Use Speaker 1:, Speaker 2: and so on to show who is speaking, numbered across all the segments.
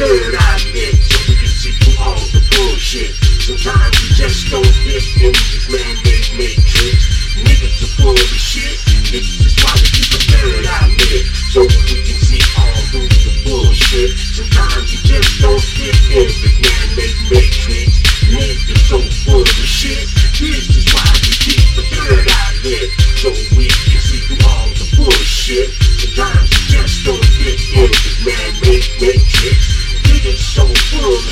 Speaker 1: third eye bitch. You can see through all the bullshit. Sometimes you just don't fit in the man-made matrix. Niggas are full of shit. Niggas is why we keep a third eye lit so we can see all through the bullshit. Sometimes you just don't fit in the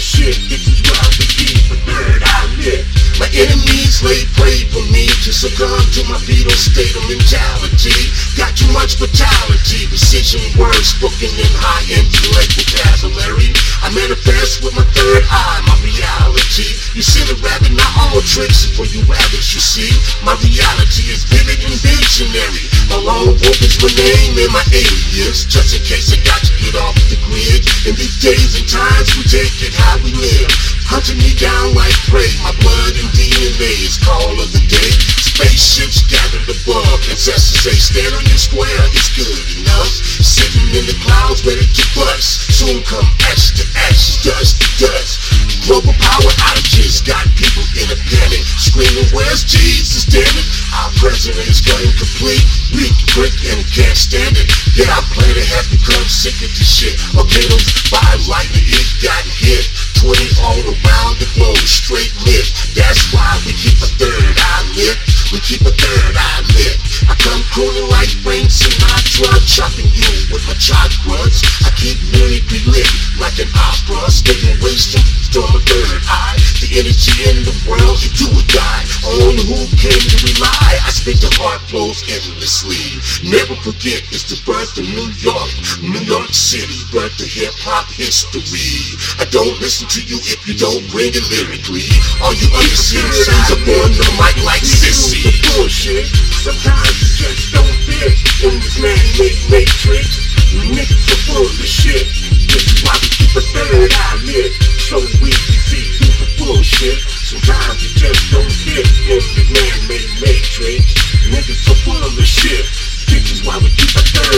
Speaker 1: shit. This is why we keep a third lit. My enemies lay prey for me to succumb to my fetal state of mentality. Got too much brutality, precision words spoken in high intellect vocabulary. I manifest with my third eye, my reality. You see the rabbit, not all tricks for you rabbits, you see. My reality is vivid and visionary. My lone wolf is my name and my alias. Just in case I got get off the grid. In these days and times, we take it how we live. Hunting me down like prey, my blood and DNA is call of the day. Spaceships gathered above, ancestors say stand on your square, it's good enough. Sitting in the clouds ready to bust, soon come ash to ash, dust to dust. Global power outages got people in a panic, screaming, where's Jesus, damn president is complete, weak, quick, and can't stand it. Yeah, our planet has become sick of this shit. Volcanoes by lightning, it got hit. 20 all around the globe, straight lit. That's why we keep a third eye lit. We keep a third eye lit. I come crooning like Frank Sinatra, chopping you with my chakras. Energy in the world, you do or die. On who came to rely. I spit the heart flows endlessly. Never forget, it's the birth of New York, New York City, birth of hip hop history. I don't listen to you if you don't bring it lyrically. All you underseers are born the mic like sissy. Bullshit. Sometimes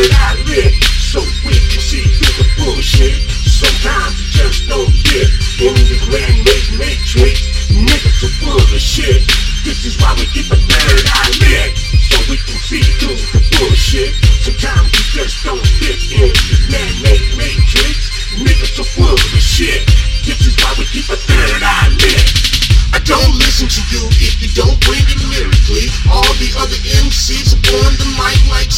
Speaker 1: third eye lit, so we can see through the bullshit. Sometimes you just don't fit in this man-made matrix. Niggas are full of shit. This is why we keep a third eye lit, so we can see through the bullshit. Sometimes you just don't fit in this man-made matrix. Niggas are full of shit. This is why we keep a third eye lit. I don't listen to you if you don't bring it lyrically. All the other MCs are on the mic like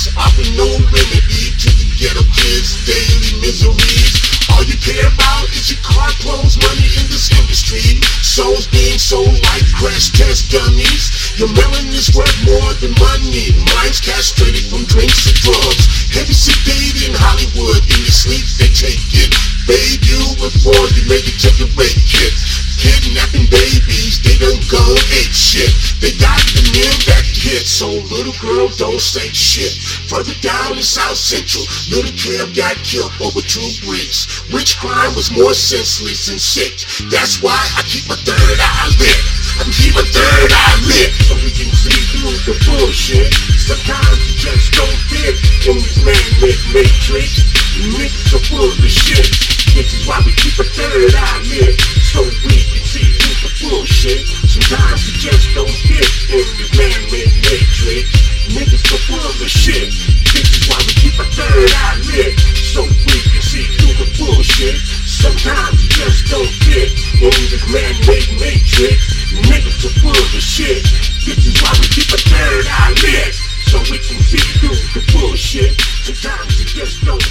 Speaker 1: sissies, offering no remedy to the ghetto kids' daily miseries. All you care about is your car, clothes, money in this industry. Souls being sold like crash test dummies. Your melanin is worth more than money. Minds castrated from drinks and drugs. Heavy sedated in Hollywood. In your sleep, they take it. Babe you before you make it take a rape kit. Kidnapping babies, they done go ape shit. They got the men that hit, so little girl don't say shit. Further down in South Central, little Kev got killed over two bricks. Which crime was more senseless and sick? That's why I keep my third eye lit. I keep my third eye lit, so we can see through the bullshit. Sometimes you just don't fit in this man-made matrix. Niggas are full of shit. This is why we keep a third eye lit, shit. This is why we keep a third eye lit, so we can see through the bullshit. Sometimes you just don't